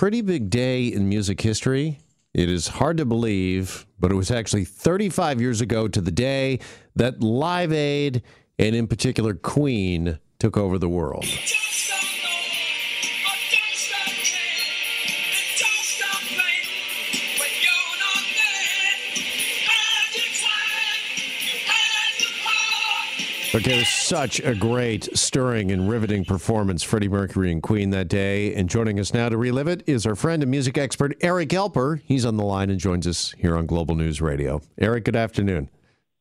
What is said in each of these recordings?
pretty big day in music history. It is hard to believe, but it was actually 35 years ago to the day that Live Aid, and in particular Queen, took over the world. It was such a great, stirring, and riveting performance, Freddie Mercury and Queen that day. And joining us now to relive it is our friend and music expert, Eric Alper. He's on the line and joins us here on Global News Radio. Eric, good afternoon.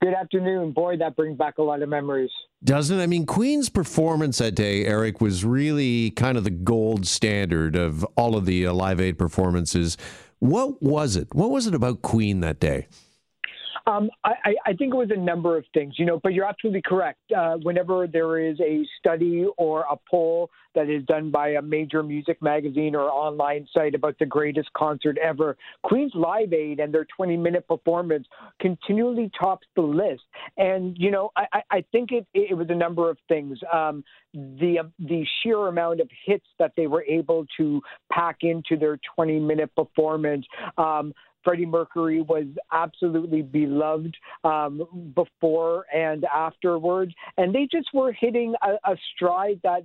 Good afternoon. Boy, that brings back a lot of memories. Doesn't it? I mean, Queen's performance that day, Eric, was really kind of the gold standard of all of the uh, Live Aid performances. What was it? What was it about Queen that day? Um, I, I, think it was a number of things, you know, but you're absolutely correct. Uh, whenever there is a study or a poll that is done by a major music magazine or online site about the greatest concert ever, Queen's Live Aid and their 20 minute performance continually tops the list. And, you know, I, I think it, it was a number of things. Um, the the sheer amount of hits that they were able to pack into their 20 minute performance um, Freddie Mercury was absolutely beloved um, before and afterwards, and they just were hitting a, a stride that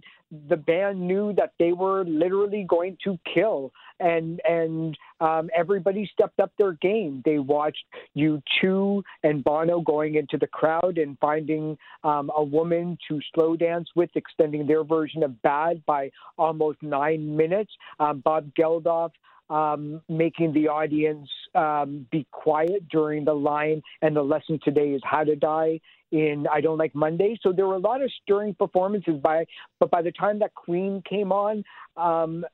the band knew that they were literally going to kill, and and um, everybody stepped up their game. They watched you two and Bono going into the crowd and finding um, a woman to slow dance with, extending their version of "Bad" by almost nine minutes. Um, Bob Geldof um, making the audience um, be quiet during the line. And the lesson today is how to die in I Don't Like Monday. So there were a lot of stirring performances by, but by the time that Queen came on, um,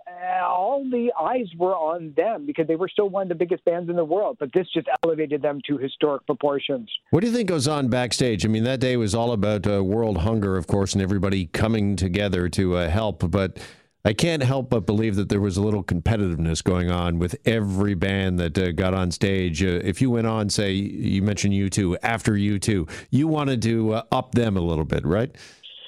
all the eyes were on them because they were still one of the biggest bands in the world. But this just elevated them to historic proportions. What do you think goes on backstage? I mean, that day was all about uh, world hunger, of course, and everybody coming together to uh, help. But I can't help but believe that there was a little competitiveness going on with every band that uh, got on stage. Uh, if you went on, say, you mentioned U2, after U2, you wanted to uh, up them a little bit, right?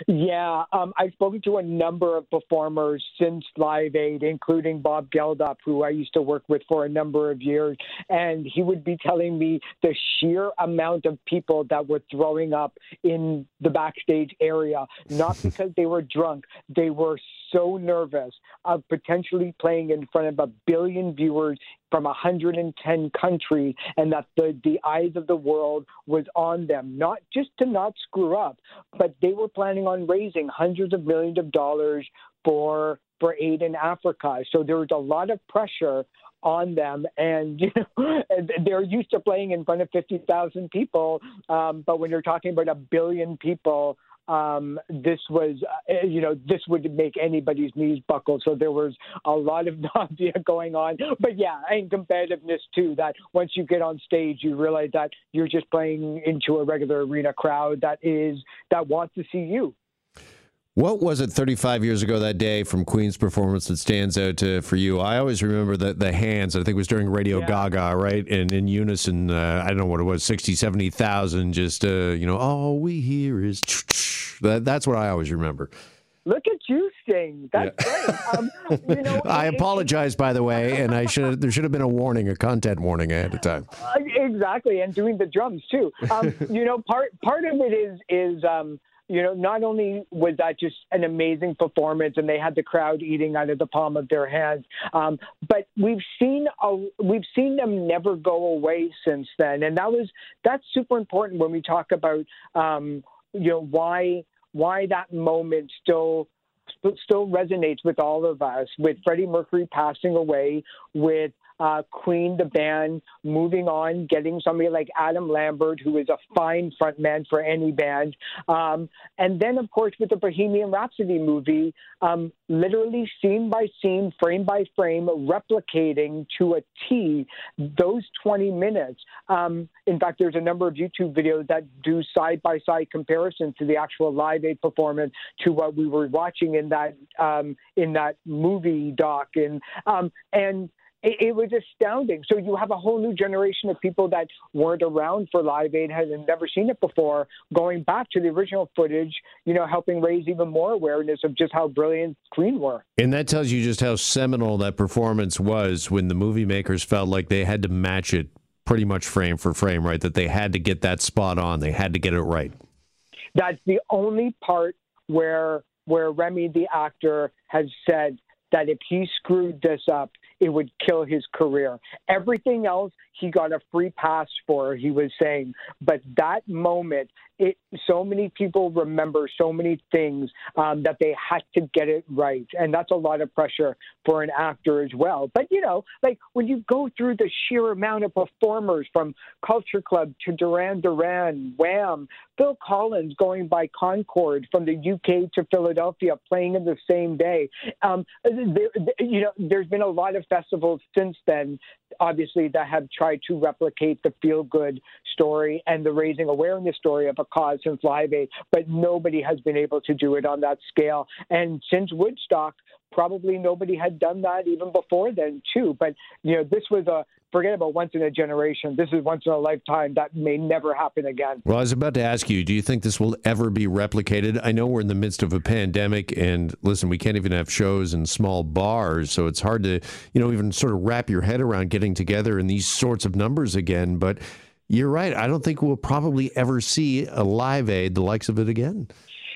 Yeah, um, I've spoken to a number of performers since Live Aid, including Bob Geldof, who I used to work with for a number of years, and he would be telling me the sheer amount of people that were throwing up in the backstage area, not because they were drunk, they were so nervous of potentially playing in front of a billion viewers from 110 countries and that the, the eyes of the world was on them, not just to not screw up, but they were planning on raising hundreds of millions of dollars for for aid in Africa. So there was a lot of pressure on them, and you know they're used to playing in front of fifty thousand people. Um, but when you're talking about a billion people, um, this was, uh, you know, this would make anybody's knees buckle. So there was a lot of nausea going on. But yeah, and competitiveness too, that once you get on stage, you realize that you're just playing into a regular arena crowd that is, that wants to see you. What was it 35 years ago that day from Queen's performance that stands out to, for you? I always remember the, the hands. I think it was during Radio yeah. Gaga, right? And in unison, uh, I don't know what it was, 60, 70,000, just, uh, you know, all we hear is that, that's what I always remember. Look at you sing. That's yeah. great. Um, you know, I apologize, by the way, and I should there should have been a warning, a content warning ahead of time. Uh, exactly, and doing the drums too. Um, you know, part part of it is is um, you know, not only was that just an amazing performance, and they had the crowd eating out of the palm of their hands, um, but we've seen a, we've seen them never go away since then, and that was that's super important when we talk about um, you know why why that moment still still resonates with all of us, with Freddie Mercury passing away, with uh, Queen, the band, moving on, getting somebody like Adam Lambert, who is a fine frontman for any band. Um, and then, of course, with the Bohemian Rhapsody movie, um, literally scene by scene, frame by frame, replicating to a T those 20 minutes. Um, in fact, there's a number of YouTube videos that do side by side comparisons to the actual Live Aid performance to what we were watching in that um, in that movie doc. And um, and it, it, was astounding. So you have a whole new generation of people that weren't around for Live Aid, had never seen it before, going back to the original footage, you know, helping raise even more awareness of just how brilliant Queen were. And that tells you just how seminal that performance was when the movie makers felt like they had to match it pretty much frame for frame, right? That they had to get that spot on. They had to get it right. That's the only part where where Rami the actor has said that if he screwed this up, it would kill his career. Everything else he got a free pass for, he was saying. But that moment, it so many people remember so many things um, that they had to get it right, and that's a lot of pressure for an actor as well. But you know, like when you go through the sheer amount of performers from Culture Club to Duran Duran, Wham, Phil Collins going by Concorde from the UK to Philadelphia, playing in the same day. Um, you know, there's been a lot of festivals since then, obviously, that have tried to replicate the feel good story and the raising awareness story of a cause since Live Aid, but nobody has been able to do it on that scale. And since Woodstock, probably nobody had done that even before then, too. But, you know, this was a forget about once in a generation. This is once in a lifetime. That may never happen again. Well, I was about to ask you, do you think this will ever be replicated? I know we're in the midst of a pandemic, and listen, we can't even have shows in small bars, so it's hard to, you know, even sort of wrap your head around getting together in these sorts of numbers again. But you're right. I don't think we'll probably ever see a live aid the likes of it again.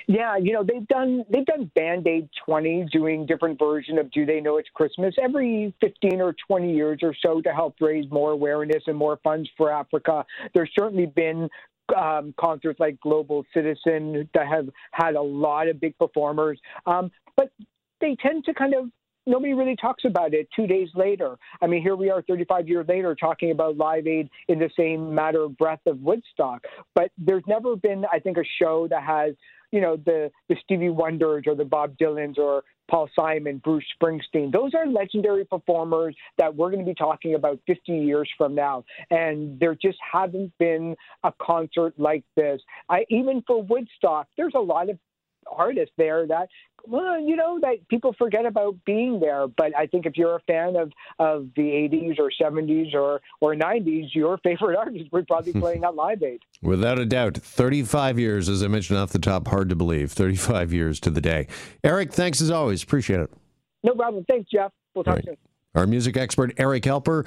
Yeah, you know they've done they've done Band Aid 20, doing different version of Do They Know It's Christmas every 15 or 20 years or so to help raise more awareness and more funds for Africa. There's certainly been um, concerts like Global Citizen that have had a lot of big performers, um, but they tend to kind of nobody really talks about it two days later. I mean, here we are 35 years later talking about Live Aid in the same matter of breath of Woodstock. But there's never been, I think, a show that has you know, the, the Stevie Wonders or the Bob Dylans or Paul Simon, Bruce Springsteen. Those are legendary performers that we're going to be talking about 50 years from now. And there just hasn't been a concert like this. I, even for Woodstock, there's a lot of artists there that well, you know, that people forget about being there. But I think if you're a fan of, of the 80s or 70s or, or 90s, your favorite artist would probably be playing at Live Aid. Without a doubt. 35 years, as I mentioned off the top, hard to believe. 35 years to the day. Eric, thanks as always. Appreciate it. No problem. Thanks, Jeff. We'll talk right. soon. Our music expert, Eric Alper.